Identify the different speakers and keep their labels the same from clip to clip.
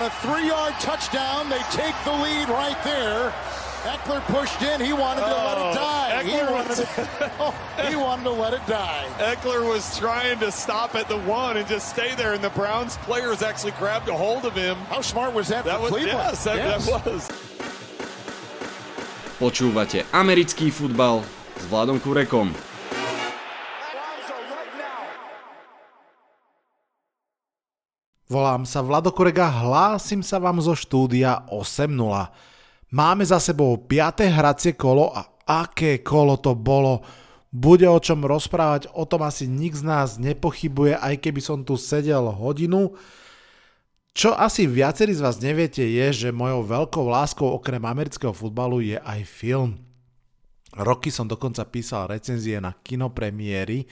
Speaker 1: A three-yard touchdown. They take the lead right there. Eckler pushed in. He wanted to oh, let it oh, die. He wanted, to, oh, he wanted to let it die.
Speaker 2: Eckler was trying to stop at the one and just stay there, and the Browns players actually grabbed a hold of him.
Speaker 1: How smart was that,
Speaker 2: that
Speaker 1: was,
Speaker 2: Cleveland? Yes, that, yes. that was.
Speaker 3: Počúvate americký futbal s Vladom Kurekom.
Speaker 4: Volám sa Vlado Kurega, hlásim sa vám zo štúdia 8.0. Máme za sebou 5. hracie kolo a aké kolo to bolo. Bude o čom rozprávať, o tom asi nik z nás nepochybuje, aj keby som tu sedel hodinu. Čo asi viacerí z vás neviete je, že mojou veľkou láskou okrem amerického futbalu je aj film. Roky som dokonca písal recenzie na kinopremiéry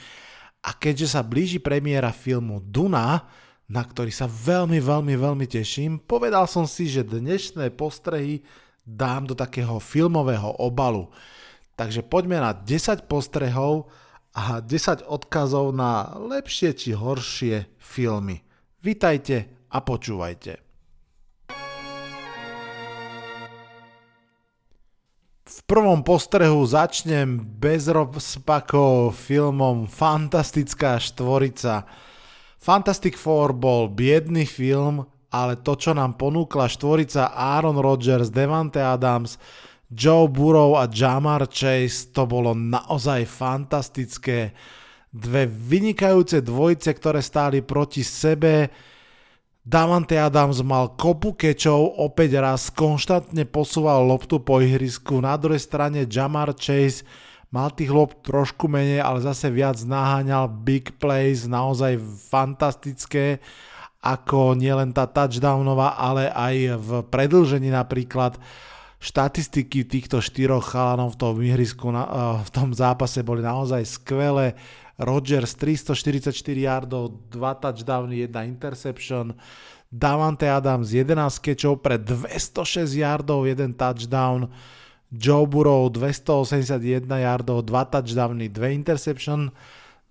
Speaker 4: a keďže sa blíži premiéra filmu Duna, na ktorý sa veľmi, veľmi, veľmi teším, povedal som si, že dnešné postrehy dám do takého filmového obalu. Takže poďme na 10 postrehov a 10 odkazov na lepšie či horšie filmy. Vítajte a počúvajte. V prvom postrehu začnem bez rozpakov filmom Fantastická štvorica. Fantastic Four bol biedný film, ale to, čo nám ponúkla štvorica Aaron Rodgers, Devante Adams, Joe Burrow a Jamar Chase, to bolo naozaj fantastické. Dve vynikajúce dvojice, ktoré stáli proti sebe. Davante Adams mal kopu kečov, opäť raz konštantne posúval loptu po ihrisku. Na druhej strane Jamar Chase mal tých lopt trošku menej, ale zase viac naháňal big plays, naozaj fantastické ako nielen tá touchdownová, ale aj v predlžení napríklad štatistiky týchto štyroch chalanov v tom ihrisku, eh, v tom zápase boli naozaj skvelé. Rodgers 344 yardov, 2 touchdowny, 1 interception. Davante Adams 11 kečov pre 206 yardov, 1 touchdown. Joe Burrow 281 yardov, 2 touchdowny, 2 interception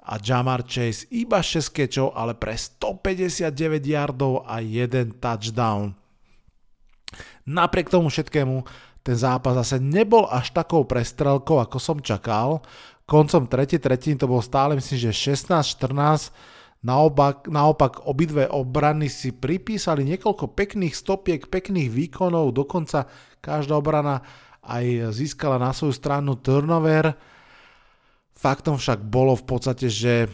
Speaker 4: a Jamar Chase iba 6 kečov, ale pre 159 yardov a 1 touchdown. Napriek tomu všetkému ten zápas zase nebol až takou prestrelkou, ako som čakal. Koncom 3. tretiny to bol stále myslím, že 16-14. Naopak, naopak obidve obrany si pripísali niekoľko pekných stopiek, pekných výkonov, dokonca každá obrana aj získala na svoju stranu turnover Faktom však bolo v podstate, že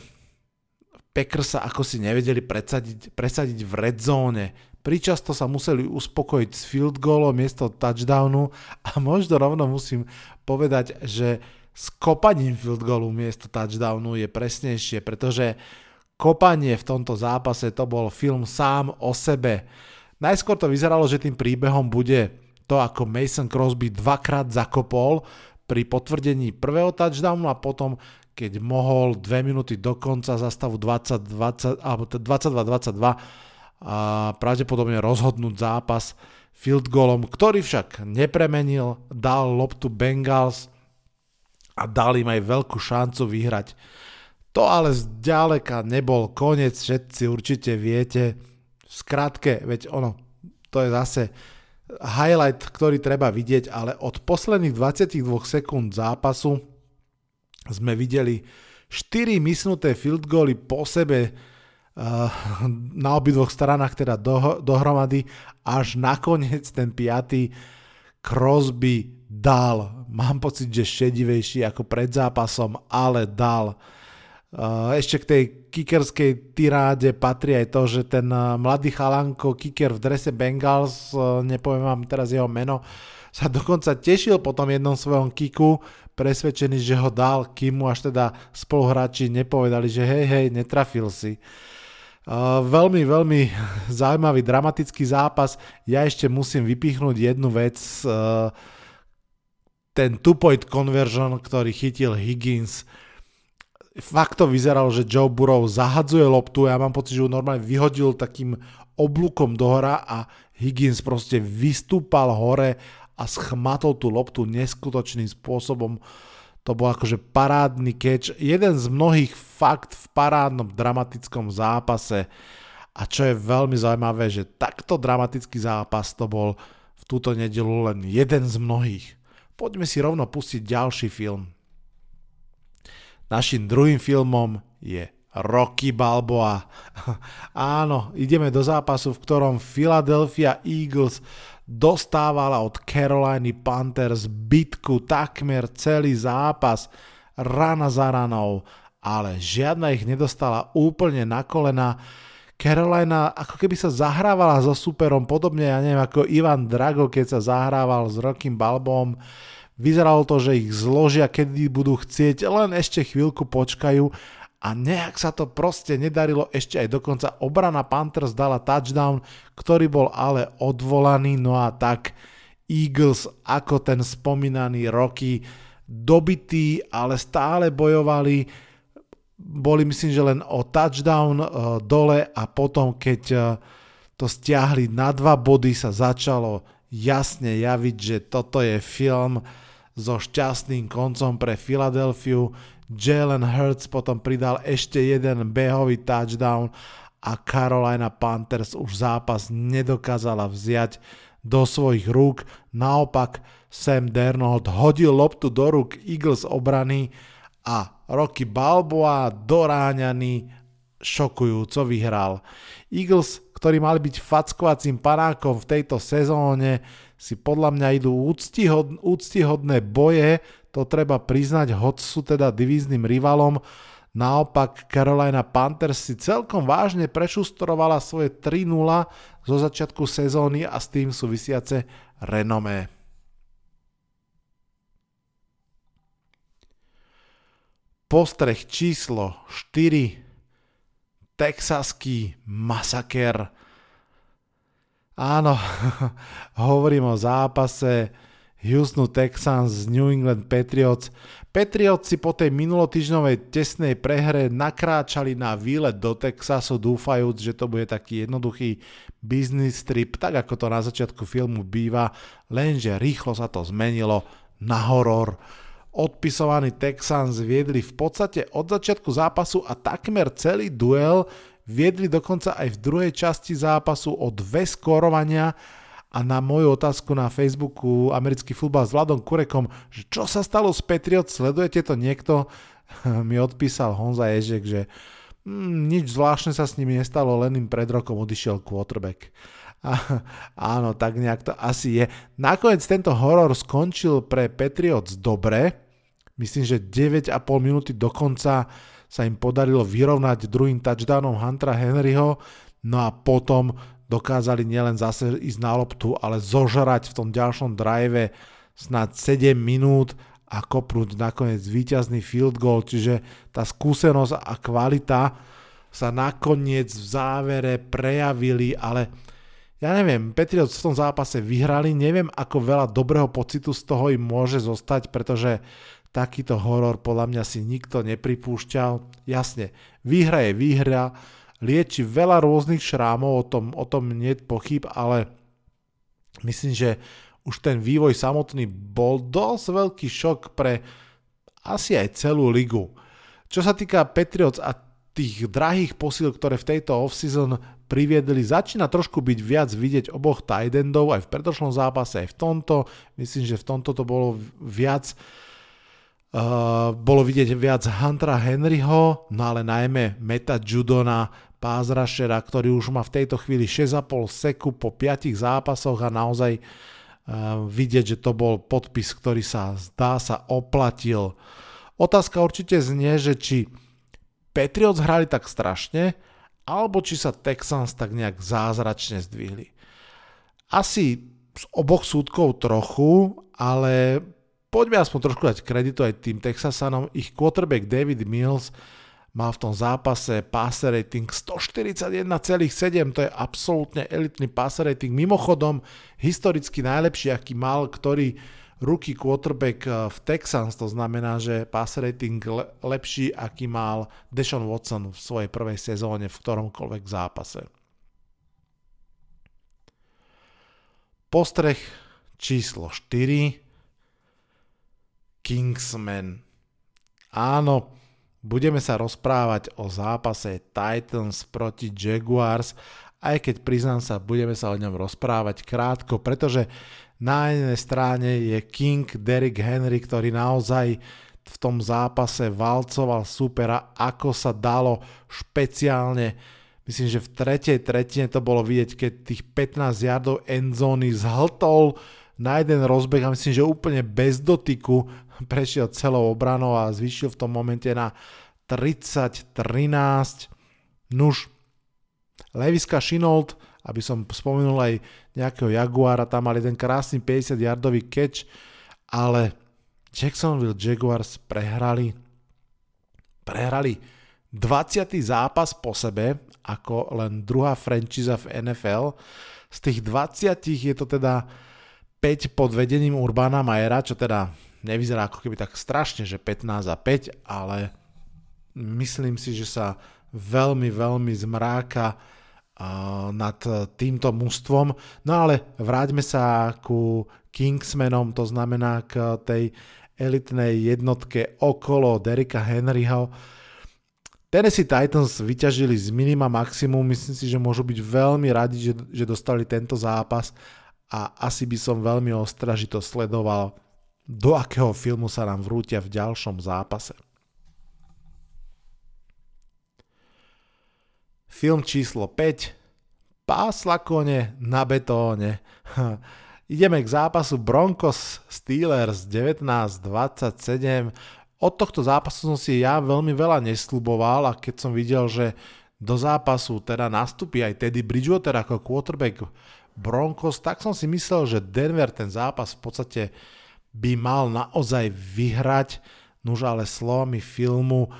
Speaker 4: Packers sa ako si nevedeli presadiť, presadiť v red zóne. Pričasto sa museli uspokojiť s field goalom miesto touchdownu a možno rovno musím povedať, že s kopaním field goalu miesto touchdownu je presnejšie, pretože kopanie v tomto zápase to bol film sám o sebe. Najskôr to vyzeralo, že tým príbehom bude to, ako Mason Crosby dvakrát zakopol, pri potvrdení prvého touchdownu a potom keď mohol 2 minúty do konca za stavu 20, 20 alebo 22-22 a pravdepodobne rozhodnúť zápas field goalom, ktorý však nepremenil, dal loptu Bengals a dal im aj veľkú šancu vyhrať. To ale zďaleka nebol koniec, všetci určite viete. V skratke, veď ono, to je zase highlight, ktorý treba vidieť, ale od posledných 22 sekúnd zápasu sme videli 4 mysnuté field goally po sebe uh, na obidvoch stranách teda do, dohromady, až nakoniec ten piatý Crosby dal. Mám pocit, že šedivejší ako pred zápasom, ale dal. Ešte k tej kickerskej tiráde patrí aj to, že ten mladý chalanko, kicker v drese Bengals, nepoviem vám teraz jeho meno, sa dokonca tešil po tom jednom svojom kiku, presvedčený, že ho dal, kým mu až teda spoluhráči nepovedali, že hej, hej, netrafil si. Veľmi, veľmi zaujímavý, dramatický zápas. Ja ešte musím vypichnúť jednu vec. Uh, ten two-point conversion, ktorý chytil Higgins, fakt to vyzeralo, že Joe Burrow zahadzuje loptu, ja mám pocit, že ju normálne vyhodil takým oblúkom do hora a Higgins proste vystúpal hore a schmatol tú loptu neskutočným spôsobom. To bol akože parádny catch, jeden z mnohých fakt v parádnom dramatickom zápase. A čo je veľmi zaujímavé, že takto dramatický zápas to bol v túto nedelu len jeden z mnohých. Poďme si rovno pustiť ďalší film. Našim druhým filmom je Rocky Balboa. Áno, ideme do zápasu, v ktorom Philadelphia Eagles dostávala od Caroliny Panthers bitku takmer celý zápas, rana za ranou, ale žiadna ich nedostala úplne na kolena. Carolina ako keby sa zahrávala so superom, podobne, ja neviem, ako Ivan Drago, keď sa zahrával s Rockym Balbom. Vyzeralo to, že ich zložia, kedy budú chcieť, len ešte chvíľku počkajú a nejak sa to proste nedarilo, ešte aj dokonca obrana Panthers dala touchdown, ktorý bol ale odvolaný, no a tak Eagles ako ten spomínaný Rocky dobití, ale stále bojovali, boli myslím, že len o touchdown uh, dole a potom keď uh, to stiahli na dva body sa začalo jasne javiť, že toto je film so šťastným koncom pre Filadelfiu, Jalen Hurts potom pridal ešte jeden behový touchdown a Carolina Panthers už zápas nedokázala vziať do svojich rúk. Naopak Sam Dernold hodil loptu do rúk Eagles obrany a Rocky Balboa doráňaný šokujúco vyhral. Eagles, ktorí mali byť fackovacím panákom v tejto sezóne, si podľa mňa idú úctihod, úctihodné boje to treba priznať, hoď sú teda divíznym rivalom. Naopak Carolina Panthers si celkom vážne prešustrovala svoje 3-0 zo začiatku sezóny a s tým súvisiace renomé. Postreh číslo 4. Texaský masaker. Áno, hovorím o zápase Houston Texans z New England Patriots. Patriots si po tej minulotýždňovej tesnej prehre nakráčali na výlet do Texasu, dúfajúc, že to bude taký jednoduchý business trip, tak ako to na začiatku filmu býva, lenže rýchlo sa to zmenilo na horor. Odpisovaní Texans viedli v podstate od začiatku zápasu a takmer celý duel viedli dokonca aj v druhej časti zápasu o dve skórovania a na moju otázku na Facebooku americký futbal s Vladom Kurekom, že čo sa stalo s Patriot, sledujete to niekto? mi odpísal Honza Ježek, že mm, nič zvláštne sa s nimi nestalo, len im pred rokom odišiel quarterback. A, áno, tak nejak to asi je. Nakoniec tento horor skončil pre Patriots dobre. Myslím, že 9,5 minúty dokonca sa im podarilo vyrovnať druhým touchdownom Huntera Henryho. No a potom dokázali nielen zase ísť na loptu, ale zožrať v tom ďalšom drive snad 7 minút a kopnúť nakoniec víťazný field goal, čiže tá skúsenosť a kvalita sa nakoniec v závere prejavili, ale ja neviem, Patriots v tom zápase vyhrali, neviem ako veľa dobrého pocitu z toho im môže zostať, pretože takýto horor podľa mňa si nikto nepripúšťal. Jasne, výhra je výhra, lieči veľa rôznych šrámov, o tom, o tom nie je pochyb, ale myslím, že už ten vývoj samotný bol dosť veľký šok pre asi aj celú ligu. Čo sa týka Patriots a tých drahých posil, ktoré v tejto offseason priviedli, začína trošku byť viac vidieť oboch tight endov, aj v predošlom zápase, aj v tomto. Myslím, že v tomto to bolo viac Uh, bolo vidieť viac Huntera Henryho, no ale najmä Meta Judona, pázrašera, ktorý už má v tejto chvíli 6,5 seku po 5 zápasoch a naozaj uh, vidieť, že to bol podpis, ktorý sa zdá sa oplatil. Otázka určite znie, že či Patriots hrali tak strašne, alebo či sa Texans tak nejak zázračne zdvihli. Asi z oboch súdkov trochu, ale poďme aspoň trošku dať kreditu aj tým Texasanom. Ich quarterback David Mills má v tom zápase passer rating 141,7, to je absolútne elitný passer rating. Mimochodom, historicky najlepší, aký mal ktorý rookie quarterback eh, v Texans, to znamená, že passer rating lepší, aký mal Deshaun Watson v svojej prvej sezóne v ktoromkoľvek zápase. Postreh číslo 4 Kingsman. Áno, budeme sa rozprávať o zápase Titans proti Jaguars, aj keď priznám sa, budeme sa o ňom rozprávať krátko, pretože na jednej strane je King Derrick Henry, ktorý naozaj v tom zápase valcoval supera, ako sa dalo špeciálne Myslím, že v tretej tretine to bolo vidieť, keď tých 15 yardov endzóny zhltol na jeden rozbeh a myslím, že úplne bez dotyku prešiel celou obranou a zvyšil v tom momente na 30-13. Nuž, Leviska Shinold, aby som spomenul aj nejakého Jaguara, tam mal jeden krásny 50 yardový catch, ale Jacksonville Jaguars prehrali prehrali 20. zápas po sebe, ako len druhá franchíza v NFL. Z tých 20 je to teda 5 pod vedením Urbana Majera, čo teda nevyzerá ako keby tak strašne, že 15 a 5, ale myslím si, že sa veľmi, veľmi zmráka nad týmto mužstvom. No ale vráťme sa ku Kingsmanom, to znamená k tej elitnej jednotke okolo Derika Henryho. Tennessee Titans vyťažili z minima maximum, myslím si, že môžu byť veľmi radi, že, že dostali tento zápas a asi by som veľmi ostražito sledoval, do akého filmu sa nám vrútia v ďalšom zápase. Film číslo 5. Pásla kone na betóne. Ideme k zápasu Broncos Steelers 1927 od tohto zápasu som si ja veľmi veľa nesluboval a keď som videl, že do zápasu teda nastúpi aj Teddy Bridgewater ako quarterback Broncos, tak som si myslel, že Denver ten zápas v podstate by mal naozaj vyhrať. Nuž ale slovami filmu,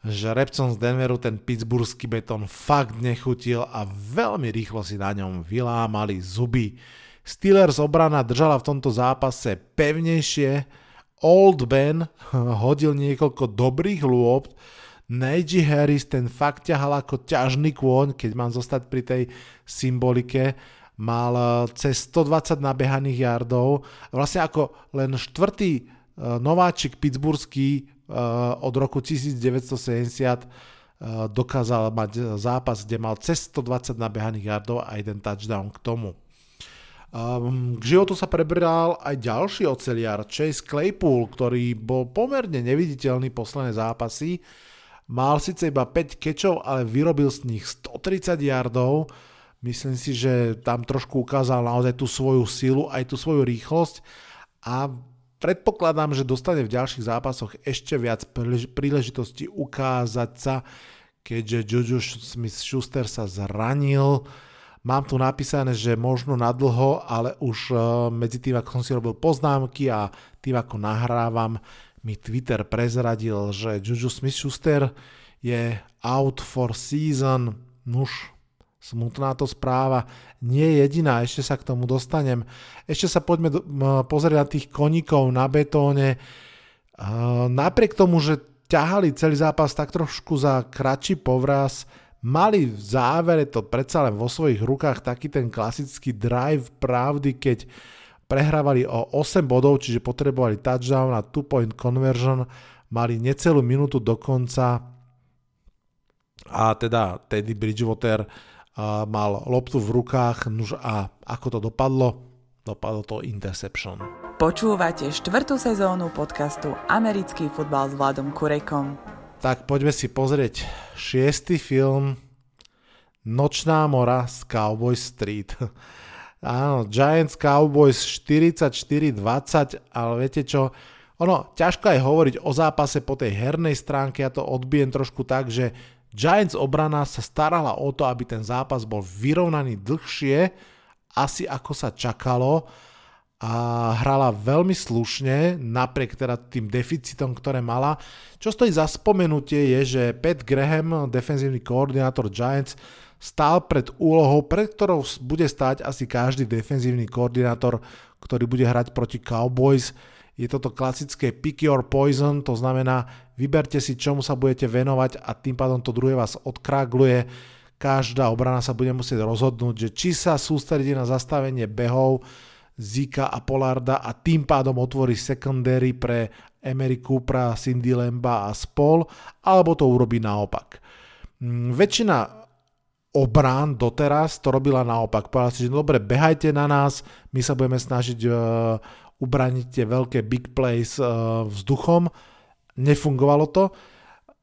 Speaker 4: že repcom z Denveru ten pittsburghský betón fakt nechutil a veľmi rýchlo si na ňom vylámali zuby. Steelers obrana držala v tomto zápase pevnejšie, Old Ben hodil niekoľko dobrých lôb, Najee Harris ten fakt ťahal ako ťažný kôň, keď mám zostať pri tej symbolike, mal eh, cez 120 nabehaných yardov, vlastne ako len štvrtý eh, nováčik pittsburghský eh, od roku 1970 dokázal mať zápas, kde mal cez 120 nabehaných yardov a jeden touchdown k tomu. Um, k životu sa prebral aj ďalší oceliar, Chase Claypool, ktorý bol pomerne neviditeľný posledné zápasy. Mal síce iba 5 kečov, ale vyrobil z nich 130 yardov. Myslím si, že tam trošku ukázal naozaj tú svoju silu, aj tú svoju rýchlosť a predpokladám, že dostane v ďalších zápasoch ešte viac príležitostí ukázať sa, keďže Juju Smith-Schuster sa zranil. Mám tu napísané, že možno na dlho, ale už e, medzi tým, ako som si robil poznámky a tým, ako nahrávam, mi Twitter prezradil, že Juju Smith-Schuster je out for season. Nuž, smutná to správa. Nie je jediná, ešte sa k tomu dostanem. Ešte sa poďme pozrieť na tých koníkov na betóne. Napriek tomu, že ťahali celý zápas tak trošku za kratší povraz, mali v závere to predsa len vo svojich rukách taký ten klasický drive pravdy, keď prehrávali o 8 bodov, čiže potrebovali touchdown a two point conversion, mali necelú minútu do konca a teda Teddy Bridgewater mal loptu v rukách nuž a ako to dopadlo? Dopadlo to interception.
Speaker 5: Počúvate štvrtú sezónu podcastu Americký futbal s Vladom Kurekom.
Speaker 4: Tak poďme si pozrieť šiestý film Nočná mora z Cowboy Street. Áno, Giants Cowboys 44-20, ale viete čo, ono, ťažko aj hovoriť o zápase po tej hernej stránke, ja to odbijem trošku tak, že Giants obrana sa starala o to, aby ten zápas bol vyrovnaný dlhšie, asi ako sa čakalo a hrala veľmi slušne, napriek teda tým deficitom, ktoré mala. Čo stojí za spomenutie je, že Pat Graham, defenzívny koordinátor Giants, stál pred úlohou, pred ktorou bude stáť asi každý defenzívny koordinátor, ktorý bude hrať proti Cowboys. Je toto klasické pick your poison, to znamená vyberte si, čomu sa budete venovať a tým pádom to druhé vás odkrágluje. Každá obrana sa bude musieť rozhodnúť, že či sa sústredí na zastavenie behov, Zika a Polarda a tým pádom otvorí secondary pre Emery Coopera, Cindy Lemba a spol, alebo to urobí naopak. Mm, väčšina obrán doteraz to robila naopak. Povedala si, že dobre, behajte na nás, my sa budeme snažiť uh, ubraniť tie veľké big plays uh, vzduchom. Nefungovalo to.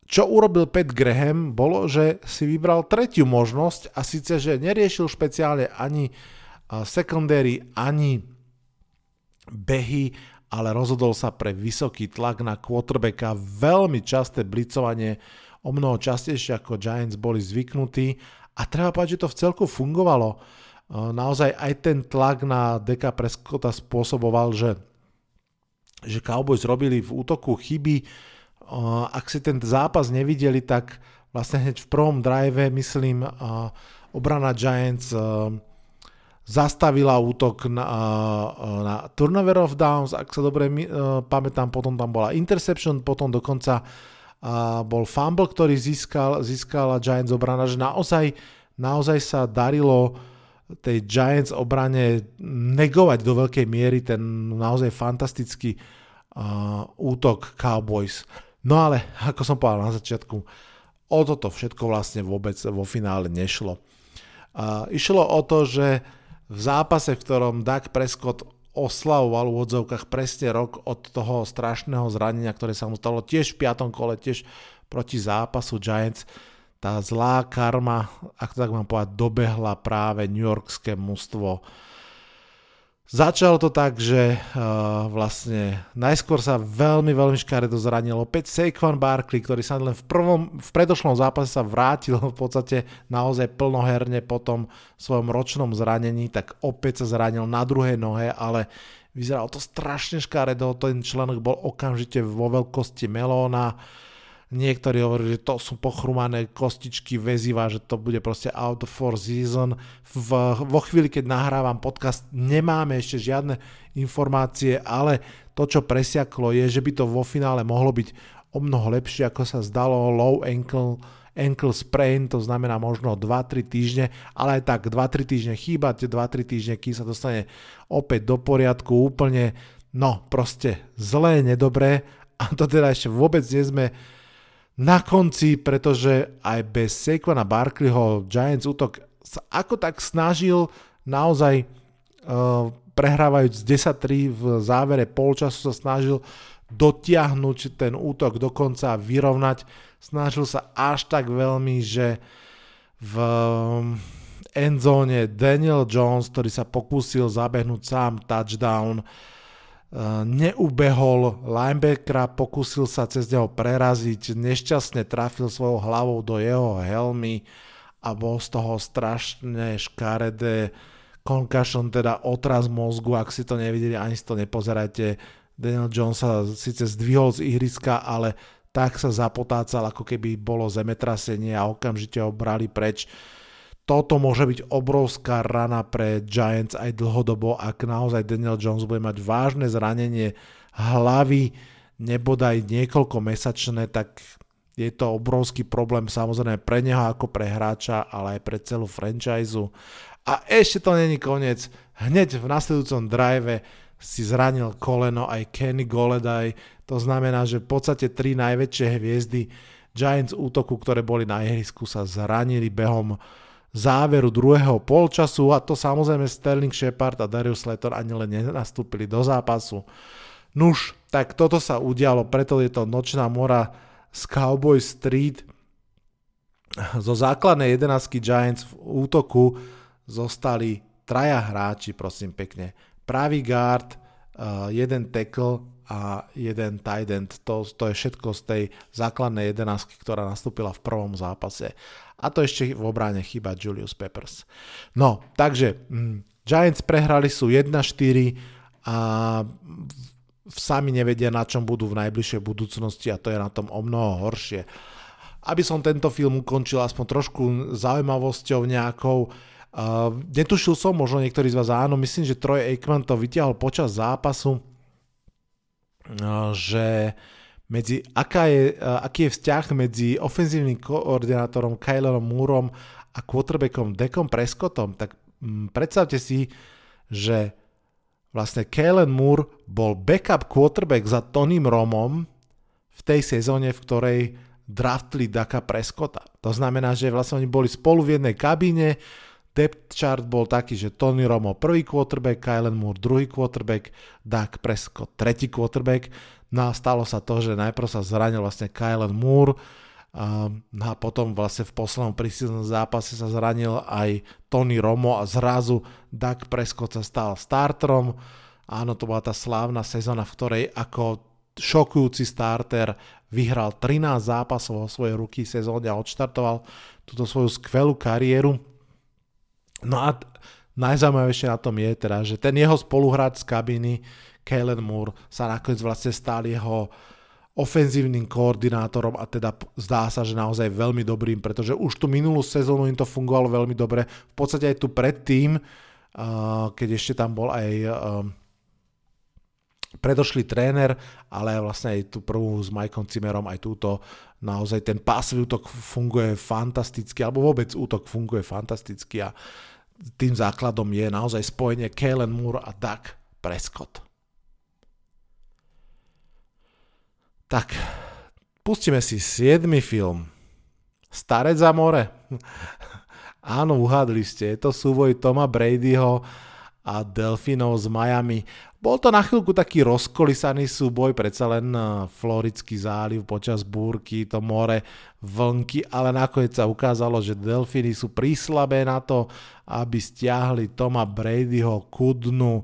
Speaker 4: Čo urobil Pat Graham, bolo, že si vybral tretiu možnosť a síce, že neriešil špeciálne ani secondary, ani behy, ale rozhodol sa pre vysoký tlak na quarterbacka, veľmi časté blicovanie, o mnoho častejšie ako Giants boli zvyknutí a treba povedať, že to v celku fungovalo. Naozaj aj ten tlak na Deka Prescotta spôsoboval, že, že Cowboys robili v útoku chyby, ak si ten zápas nevideli, tak vlastne hneď v prvom drive, myslím, obrana Giants zastavila útok na, na turnover of downs, ak sa dobre pamätám, potom tam bola interception, potom dokonca bol fumble, ktorý získal, získala Giants obrana, že naozaj, naozaj sa darilo tej Giants obrane negovať do veľkej miery ten naozaj fantastický uh, útok Cowboys. No ale, ako som povedal na začiatku, o toto všetko vlastne vôbec vo finále nešlo. Uh, išlo o to, že v zápase, v ktorom Doug Prescott oslavoval v odzovkách presne rok od toho strašného zranenia, ktoré sa mu stalo tiež v piatom kole, tiež proti zápasu Giants, tá zlá karma, ak to tak mám povedať, dobehla práve New Yorkské mužstvo. Začalo to tak, že uh, vlastne najskôr sa veľmi, veľmi škaredo zranil opäť Saquon Barkley, ktorý sa len v, prvom, v predošlom zápase sa vrátil v podstate naozaj plnoherne po tom svojom ročnom zranení, tak opäť sa zranil na druhej nohe, ale vyzeralo to strašne škaredo, ten členok bol okamžite vo veľkosti melóna, Niektorí hovorili, že to sú pochrumané kostičky väziva, že to bude proste out of four season. V, vo chvíli, keď nahrávam podcast, nemáme ešte žiadne informácie, ale to, čo presiaklo, je, že by to vo finále mohlo byť o mnoho lepšie, ako sa zdalo low ankle, ankle sprain, to znamená možno 2-3 týždne, ale aj tak 2-3 týždne chýba, tie 2-3 týždne, kým sa dostane opäť do poriadku, úplne, no proste zlé, nedobré a to teda ešte vôbec nie sme na konci, pretože aj bez Saquona Barkleyho Giants útok sa ako tak snažil naozaj uh, prehrávajúc 10-3 v závere polčasu sa snažil dotiahnuť ten útok do konca vyrovnať. Snažil sa až tak veľmi, že v endzóne Daniel Jones, ktorý sa pokúsil zabehnúť sám touchdown, uh, neubehol linebackera, pokusil sa cez neho preraziť, nešťastne trafil svojou hlavou do jeho helmy a bol z toho strašne škaredé concussion, teda otraz mozgu, ak si to nevideli, ani si to nepozerajte. Daniel Jones sa síce zdvihol z ihriska, ale tak sa zapotácal, ako keby bolo zemetrasenie a okamžite ho brali preč toto môže byť obrovská rana pre Giants aj dlhodobo, ak naozaj Daniel Jones bude mať vážne zranenie hlavy, nebodaj niekoľko mesačné, tak je to obrovský problém samozrejme pre neho ako pre hráča, ale aj pre celú franchise. A ešte to není koniec. Hneď v nasledujúcom drive si zranil koleno aj Kenny Goledaj. To znamená, že v podstate tri najväčšie hviezdy Giants útoku, ktoré boli na ihrisku, sa zranili behom záveru druhého polčasu a to samozrejme Sterling Shepard a Darius Letor ani len nenastúpili do zápasu. Nuž, tak toto sa udialo, preto je to nočná mora z Cowboy Street. Zo základnej 11 Giants v útoku zostali traja hráči, prosím pekne. Pravý guard, eh, jeden tackle a jeden tight end. To, to je všetko z tej základnej 11, ktorá nastúpila v prvom zápase. A to ešte v obráne chýba Julius Peppers. No, takže mm, Giants prehrali sú 1-4 a sami nevedia, na čom budú v najbližšej budúcnosti a to je na tom o mnoho horšie. Aby som tento film ukončil aspoň trošku zaujímavosťou nejakou, uh, netušil som, možno niektorí z vás áno, myslím, že Troy Aikman to vytiahol počas zápasu, že uh, medzi, aká je, aký je vzťah medzi ofenzívnym koordinátorom Kylerom Moorom a quarterbackom Dekom Prescottom, tak mm, predstavte si, že vlastne Kalen Moore bol backup quarterback za Tonym Romom v tej sezóne, v ktorej draftli Daka Prescotta. To znamená, že vlastne oni boli spolu v jednej kabíne, depth chart bol taký, že Tony Romo prvý quarterback, Kylen Moore druhý quarterback, Dak Prescott tretí quarterback. No a stalo sa to, že najprv sa zranil vlastne Kylen Moore, no a potom vlastne v poslednom príslednom zápase sa zranil aj Tony Romo a zrazu Dak Prescott sa stal starterom. Áno, to bola tá slávna sezóna, v ktorej ako šokujúci starter vyhral 13 zápasov vo svojej ruky sezóne a odštartoval túto svoju skvelú kariéru. No a najzaujímavejšie na tom je teda, že ten jeho spoluhráč z kabiny, Kalen Moore, sa nakoniec vlastne stal jeho ofenzívnym koordinátorom a teda zdá sa, že naozaj veľmi dobrým, pretože už tú minulú sezónu im to fungovalo veľmi dobre. V podstate aj tu predtým, keď ešte tam bol aj predošlý tréner, ale vlastne aj tú prvú s Mikeom Cimerom, aj túto naozaj ten pásový útok funguje fantasticky, alebo vôbec útok funguje fantasticky a tým základom je naozaj spojenie Kalen Moore a Doug Prescott. Tak, pustíme si 7. film. Starec za more. Áno, uhádli ste, je to súvoj Toma Bradyho a Delfinov z Miami. Bol to na chvíľku taký rozkolisaný súboj, predsa len eh, Floridský záliv počas búrky, to more, vlnky, ale nakoniec sa ukázalo, že delfíny sú príslabé na to, aby stiahli Toma Bradyho kudnu.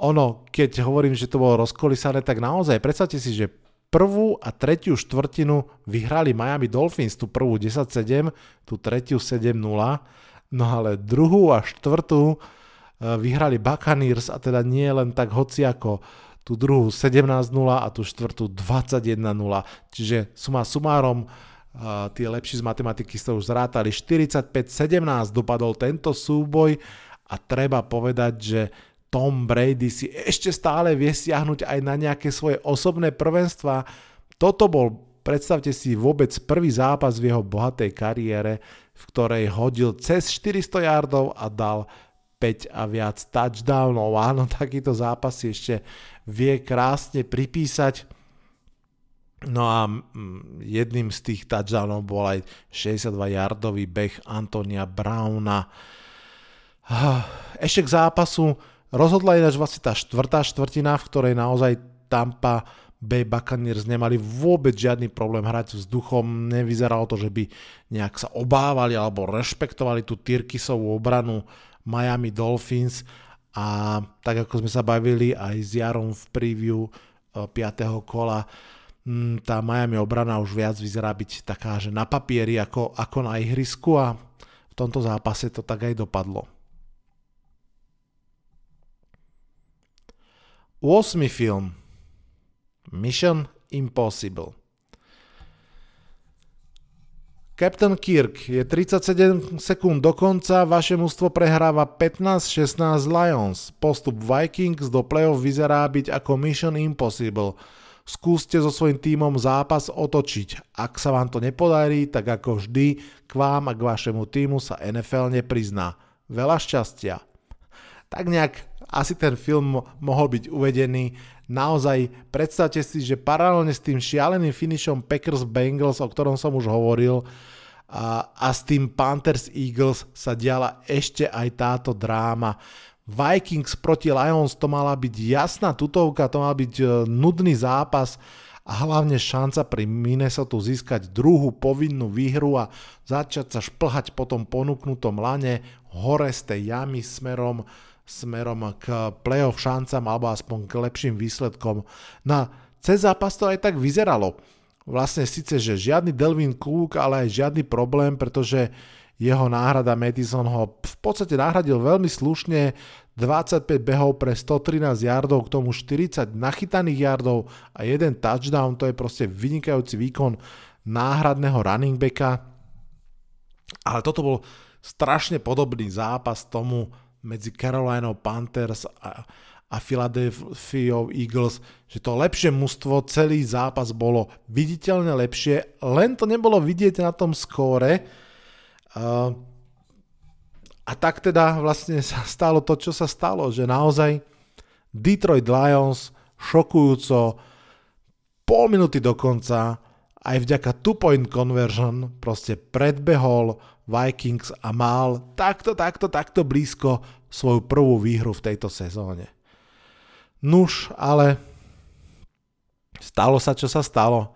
Speaker 4: Ono, keď hovorím, že to bolo rozkolisané, tak naozaj, predstavte si, že prvú a tretiu štvrtinu vyhrali Miami Dolphins, tú prvú 10-7, tú tretiu 7-0, no ale druhú a štvrtú vyhrali Buccaneers a teda nie len tak hoci ako tú druhú 17-0 a tú štvrtú 21-0. Čiže suma sumárom uh, tí lepší z matematiky ste už zrátali 45-17 dopadol tento súboj a treba povedať, že Tom Brady si ešte stále vie siahnuť aj na nejaké svoje osobné prvenstva. Toto bol, predstavte si, vôbec prvý zápas v jeho bohatej kariére, v ktorej hodil cez 400 yardov a dal 5 a viac touchdownov. Áno, takýto zápas si ešte vie krásne pripísať. No a mm, jedným z tých touchdownov bol aj 62-yardový beh Antonia Browna. Ešte k zápasu rozhodla ináč vlastne tá štvrtá štvrtina, v ktorej naozaj Tampa Bay Buccaneers nemali vôbec žiadny problém hrať vzduchom, nevyzeralo to, že by nejak sa obávali alebo rešpektovali tú Tyrkisovú obranu Miami Dolphins a tak ako sme sa bavili aj s Jarom v preview 5. E, kola, mm, tá Miami obrana už viac vyzerá byť taká, že na papieri ako, ako na ihrisku a v tomto zápase to tak aj dopadlo. 8. film Mission Impossible Captain Kirk je 37 sekúnd do konca, vaše mužstvo prehráva 15-16 Lions. Postup Vikings do playoff vyzerá byť ako Mission Impossible. Skúste so svojím tímom zápas otočiť. Ak sa vám to nepodarí, tak ako vždy k vám a k vašemu týmu sa NFL neprizná. Veľa šťastia. Tak nejak asi ten film mohol byť uvedený. Naozaj predstavte si, že paralelne s tým šialeným finishom Packers Bengals, o ktorom som už hovoril, a, a s tým Panthers Eagles sa diala ešte aj táto dráma. Vikings proti Lions to mala byť jasná tutovka, to mal byť e, nudný zápas a hlavne šanca pri Minnesota získať druhú povinnú výhru a začať sa šplhať po tom ponúknutom lane hore z tej jamy smerom smerom k playoff šancam alebo aspoň k lepším výsledkom. Na cez zápas to aj tak vyzeralo. Vlastne síce, že žiadny Delvin Cook, ale aj žiadny problém, pretože jeho náhrada Madison ho v podstate nahradil veľmi slušne, 25 behov pre 113 yardov, k tomu 40 nachytaných yardov a jeden touchdown, to je proste vynikajúci výkon náhradného running backa. Ale toto bol strašne podobný zápas tomu, medzi Carolina Panthers a, a Philadelphia Eagles, že to lepšie mužstvo, celý zápas bolo viditeľne lepšie, len to nebolo vidieť na tom skóre. Uh, a tak teda vlastne sa stalo to, čo sa stalo, že naozaj Detroit Lions šokujúco pol minúty do konca aj vďaka two-point conversion proste predbehol Vikings a mal takto, takto, takto blízko svoju prvú výhru v tejto sezóne. Nuž, ale stalo sa, čo sa stalo.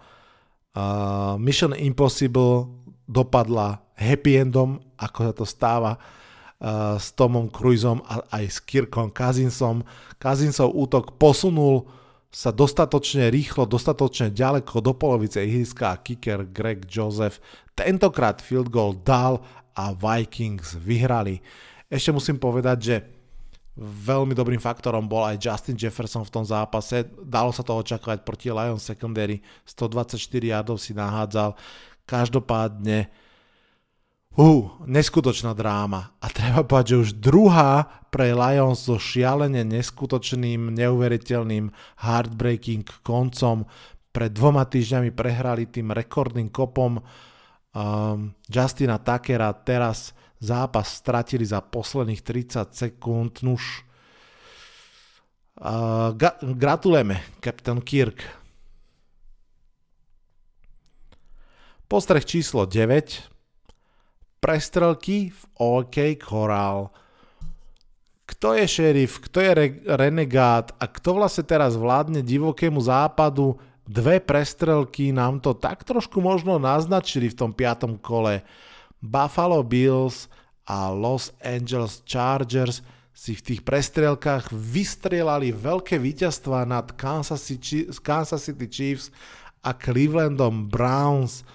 Speaker 4: Uh, Mission Impossible dopadla happy endom, ako sa to stáva uh, s Tomom Cruiseom a aj s Kirkom Kazinsom. Kazinsov útok posunul sa dostatočne rýchlo, dostatočne ďaleko do polovice ihriska a kicker Greg Joseph tentokrát field goal dal a Vikings vyhrali. Ešte musím povedať, že veľmi dobrým faktorom bol aj Justin Jefferson v tom zápase. Dalo sa to očakávať proti Lions secondary. 124 yardov si nahádzal. Každopádne Uh, neskutočná dráma. A treba povedať, že už druhá pre Lions so šialene neskutočným, neuveriteľným heartbreaking koncom. Pred dvoma týždňami prehrali tým rekordným kopom um, Justina Takera. Teraz zápas stratili za posledných 30 sekúnd. Nuž, uh, ga- gratulujeme, Captain Kirk. Postreh číslo 9 prestrelky v OK Coral. Kto je šerif, kto je re- renegát a kto vlastne teraz vládne divokému západu, dve prestrelky nám to tak trošku možno naznačili v tom piatom kole. Buffalo Bills a Los Angeles Chargers si v tých prestrelkách vystrelali veľké víťazstva nad Kansas City Chiefs a Clevelandom Browns –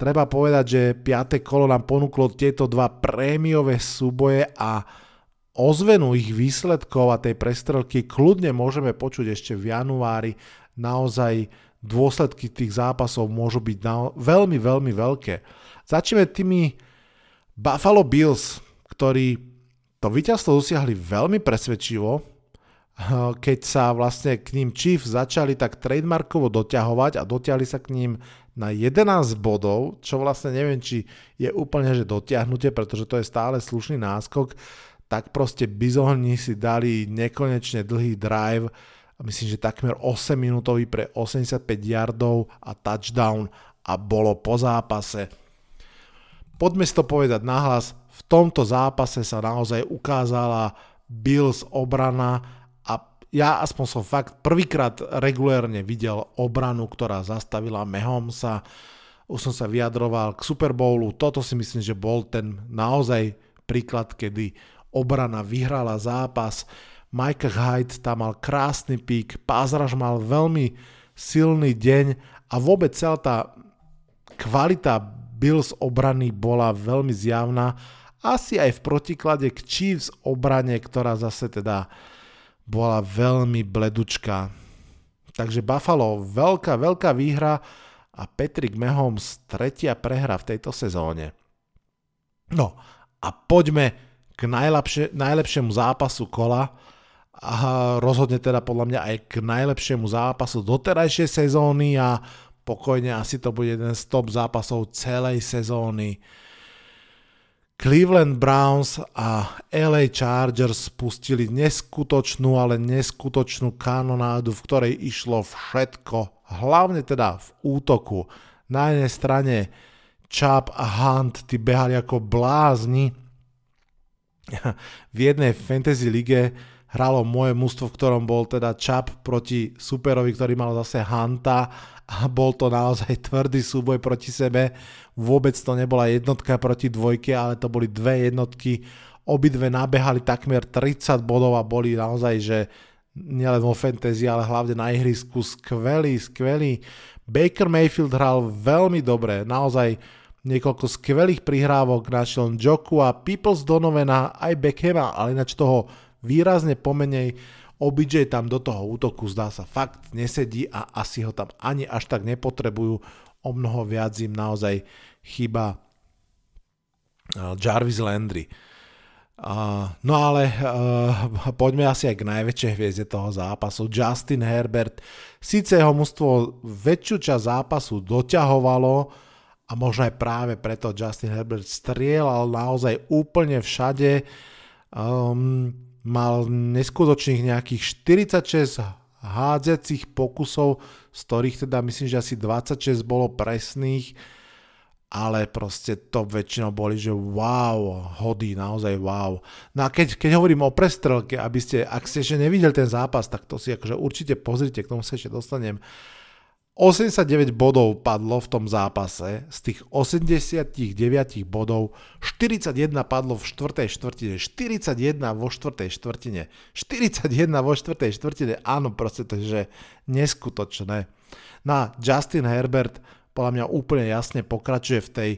Speaker 4: Treba povedať, že 5. kolo nám ponúklo tieto dva prémiové súboje a ozvenu ich výsledkov a tej prestrelky kľudne môžeme počuť ešte v januári. Naozaj dôsledky tých zápasov môžu byť na, veľmi, veľmi veľké. Začneme tými Buffalo Bills, ktorí to víťazstvo dosiahli veľmi presvedčivo, keď sa vlastne k ním Chiefs začali tak trademarkovo doťahovať a dotiahli sa k ním na 11 bodov, čo vlastne neviem, či je úplne že dotiahnutie, pretože to je stále slušný náskok, tak proste bizóni si dali nekonečne dlhý drive, myslím, že takmer 8 minútový pre 85 yardov a touchdown a bolo po zápase. Poďme si to povedať nahlas, v tomto zápase sa naozaj ukázala Bills obrana ja aspoň som fakt prvýkrát regulérne videl obranu, ktorá zastavila Mahomesa. Už som sa vyjadroval k Super Bowlu. Toto si myslím, že bol ten naozaj príklad, kedy obrana vyhrala zápas. Mike Hyde tam mal krásny pík, Pázraž mal veľmi silný deň a vôbec celá tá kvalita Bills obrany bola veľmi zjavná. Asi aj v protiklade k Chiefs obrane, ktorá zase teda bola veľmi bledučká. Takže Buffalo veľká, veľká výhra a Patrick Mahomes tretia prehra v tejto sezóne. No a poďme k najlepšie, najlepšiemu zápasu kola a rozhodne teda podľa mňa aj k najlepšiemu zápasu doterajšej sezóny a pokojne asi to bude jeden z top zápasov celej sezóny. Cleveland Browns a LA Chargers spustili neskutočnú, ale neskutočnú kanonádu, v ktorej išlo všetko, hlavne teda v útoku. Na jednej strane Chubb a Hunt, tí behali ako blázni. v jednej fantasy lige hralo moje mužstvo, v ktorom bol teda Chubb proti superovi, ktorý mal zase Hunta a bol to naozaj tvrdý súboj proti sebe. Vôbec to nebola jednotka proti dvojke, ale to boli dve jednotky. Obidve nabehali takmer 30 bodov a boli naozaj, že nielen vo fantasy, ale hlavne na ihrisku skvelý, skvelý. Baker Mayfield hral veľmi dobre, naozaj niekoľko skvelých prihrávok našiel Joku a Peoples Donovena aj Beckhama, ale ináč toho výrazne pomenej OBJ tam do toho útoku zdá sa fakt nesedí a asi ho tam ani až tak nepotrebujú. O mnoho viac im naozaj chyba uh, Jarvis Landry. No ale poďme asi aj k najväčšej hviezde toho zápasu. Justin Herbert. Sice jeho mužstvo väčšiu časť zápasu doťahovalo a možno aj práve preto Justin Herbert strieľal naozaj úplne všade. Um, mal neskutočných nejakých 46 hádzacích pokusov, z ktorých teda myslím, že asi 26 bolo presných, ale proste to väčšinou boli, že wow, hody, naozaj wow. No a keď, keď hovorím o prestrelke, aby ste, ak ste ešte nevideli ten zápas, tak to si akože určite pozrite, k tomu sa ešte dostanem. 89 bodov padlo v tom zápase, z tých 89 bodov 41 padlo v 4. štvrtine, 41 vo 4. štvrtine, 41 vo 4. štvrtine, áno, proste to je neskutočné. Na Justin Herbert podľa mňa úplne jasne pokračuje v tej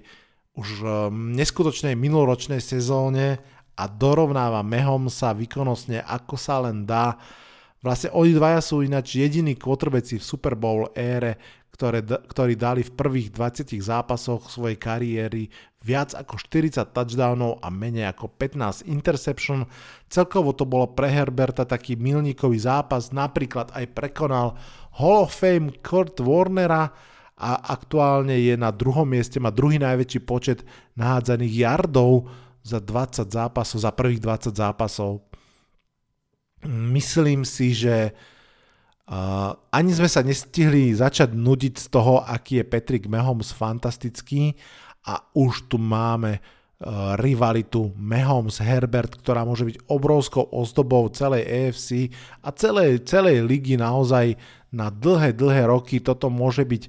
Speaker 4: už um, neskutočnej minuloročnej sezóne a dorovnáva mehom sa výkonnostne ako sa len dá Vlastne oni dvaja sú ináč jediní quarterbacki v Super Bowl ére, ktoré, ktorí dali v prvých 20 zápasoch svojej kariéry viac ako 40 touchdownov a menej ako 15 interception. Celkovo to bolo pre Herberta taký milníkový zápas, napríklad aj prekonal Hall of Fame Kurt Warnera a aktuálne je na druhom mieste, má druhý najväčší počet nahádzaných yardov za 20 zápasov, za prvých 20 zápasov myslím si, že ani sme sa nestihli začať nudiť z toho, aký je Patrick Mahomes fantastický a už tu máme uh, rivalitu Mahomes-Herbert, ktorá môže byť obrovskou ozdobou celej AFC a celej, celej ligy naozaj na dlhé, dlhé roky. Toto môže byť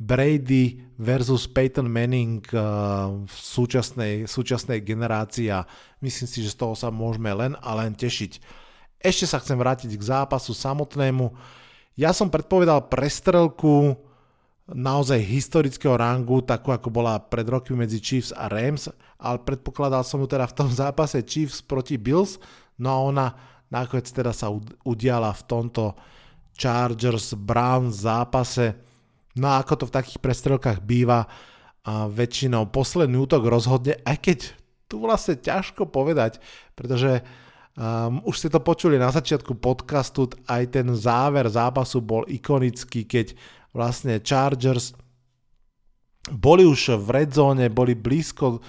Speaker 4: Brady versus Peyton Manning uh, v súčasnej, súčasnej generácii a myslím si, že z toho sa môžeme len a len tešiť. Ešte sa chcem vrátiť k zápasu samotnému. Ja som predpovedal prestrelku naozaj historického rangu, takú ako bola pred roky medzi Chiefs a Rams, ale predpokladal som ju teda v tom zápase Chiefs proti Bills, no a ona nakoniec teda sa udiala v tomto Chargers Browns zápase. No a ako to v takých prestrelkách býva, a väčšinou posledný útok rozhodne, aj keď tu vlastne ťažko povedať, pretože Um, už ste to počuli na začiatku podcastu, aj ten záver zápasu bol ikonický, keď vlastne Chargers boli už v red zone, boli blízko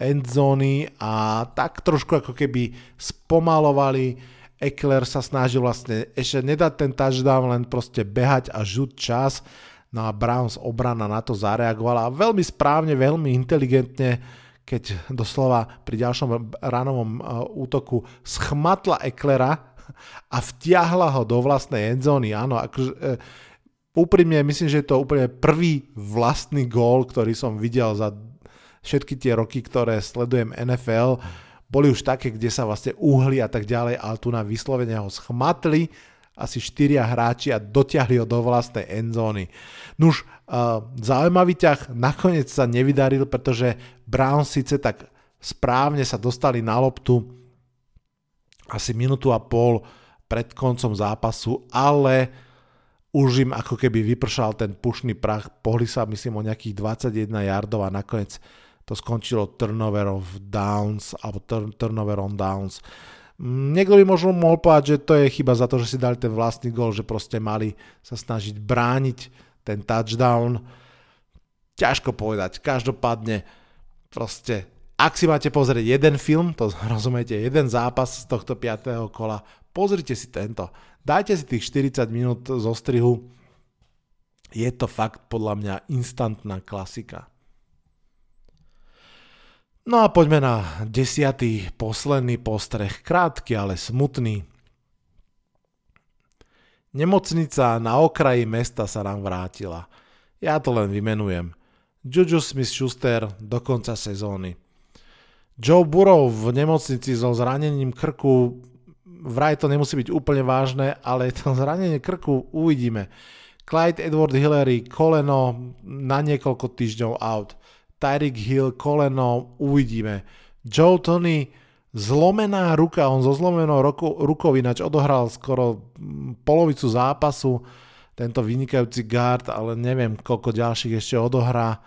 Speaker 4: endzóny a tak trošku ako keby spomalovali. Eckler sa snažil vlastne ešte nedať ten touchdown, len proste behať a žuť čas. No a Browns obrana na to zareagovala veľmi správne, veľmi inteligentne keď doslova pri ďalšom ránovom e, útoku schmatla Eklera a vtiahla ho do vlastnej endzóny. Áno, akože, e, úprimne myslím, že je to úplne prvý vlastný gól, ktorý som videl za všetky tie roky, ktoré sledujem NFL. Boli už také, kde sa vlastne uhli a tak ďalej, ale tu na vyslovene ho schmatli asi štyria hráči a dotiahli ho do vlastnej endzóny. Nuž, uh, zaujímavý ťah nakoniec sa nevydaril, pretože Brown síce tak správne sa dostali na loptu asi minútu a pol pred koncom zápasu, ale už im ako keby vypršal ten pušný prach, pohli sa myslím o nejakých 21 yardov a nakoniec to skončilo turnover of downs alebo turnover on downs. Niekto by možno mohol povedať, že to je chyba za to, že si dali ten vlastný gol, že proste mali sa snažiť brániť ten touchdown. Ťažko povedať. Každopádne proste, ak si máte pozrieť jeden film, to rozumiete, jeden zápas z tohto 5. kola, pozrite si tento. Dajte si tých 40 minút zo strihu. Je to fakt podľa mňa instantná klasika. No a poďme na desiatý, posledný postreh, krátky, ale smutný. Nemocnica na okraji mesta sa nám vrátila. Ja to len vymenujem. Juju Smith-Schuster do konca sezóny. Joe Burrow v nemocnici so zranením krku, vraj to nemusí byť úplne vážne, ale to zranenie krku uvidíme. Clyde Edward Hillary, koleno na niekoľko týždňov out. Tyreek Hill, koleno, uvidíme. Joe Tony, zlomená ruka, on zo zlomenou rukou, rukou ináč odohral skoro mm, polovicu zápasu, tento vynikajúci guard, ale neviem, koľko ďalších ešte odohrá.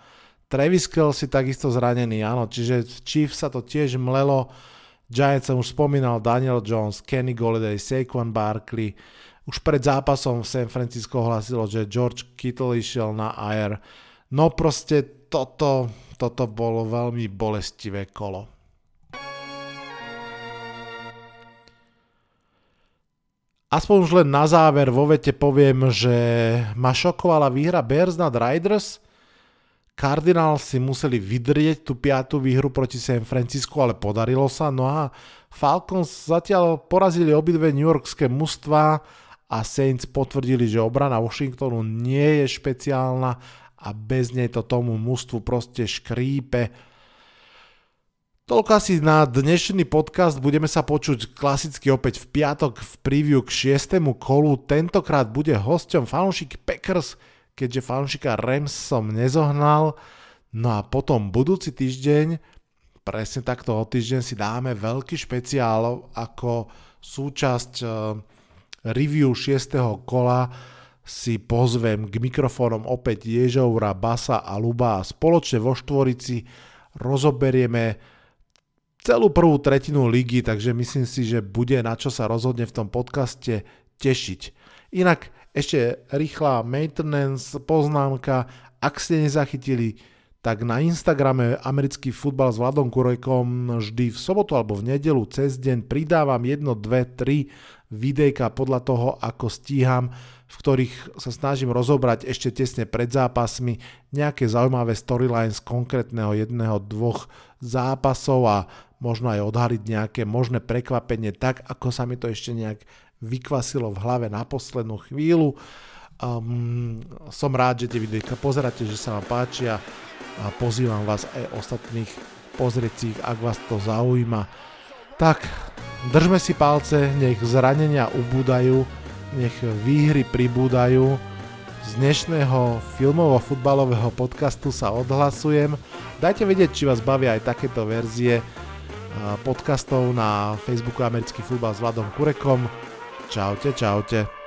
Speaker 4: Travis si takisto zranený, áno, čiže v Chiefs sa to tiež mlelo. Giants som už spomínal, Daniel Jones, Kenny Golladay, Saquon Barkley. Už pred zápasom v San Francisco hlasilo, že George Kittle išiel na IR. No proste toto, toto bolo veľmi bolestivé kolo. Aspoň už len na záver vo vete poviem, že ma šokovala výhra Bears nad Riders. Cardinals si museli vydrieť tú piatú výhru proti San Francisco, ale podarilo sa. No a Falcons zatiaľ porazili obidve New Yorkské mužstva a Saints potvrdili, že obrana Washingtonu nie je špeciálna a bez nej to tomu mužstvu proste škrípe Toľko asi na dnešný podcast, budeme sa počuť klasicky opäť v piatok v preview k 6. kolu. Tentokrát bude hosťom fanúšik Packers, keďže fanúšika Rams som nezohnal. No a potom budúci týždeň, presne takto o týždeň si dáme veľký špeciál ako súčasť eh, review 6. kola si pozvem k mikrofónom opäť Ježoura, Basa a Luba a spoločne vo štvorici rozoberieme celú prvú tretinu ligy, takže myslím si, že bude na čo sa rozhodne v tom podcaste tešiť. Inak ešte rýchla maintenance poznámka, ak ste nezachytili, tak na Instagrame americký futbal s Vladom Kurojkom vždy v sobotu alebo v nedelu cez deň pridávam 1, 2, 3 videjka podľa toho, ako stíham, v ktorých sa snažím rozobrať ešte tesne pred zápasmi nejaké zaujímavé storylines konkrétneho jedného, dvoch zápasov a možno aj odhaliť nejaké možné prekvapenie tak, ako sa mi to ešte nejak vykvasilo v hlave na poslednú chvíľu. Um, som rád, že tie videjka pozeráte, že sa vám páčia a pozývam vás aj ostatných pozrieť si ich, ak vás to zaujíma. Tak, držme si palce, nech zranenia ubúdajú, nech výhry pribúdajú. Z dnešného filmovo-futbalového podcastu sa odhlasujem. Dajte vedieť, či vás bavia aj takéto verzie podcastov na Facebooku Americký futbal s Vladom Kurekom. Čaute, čaute.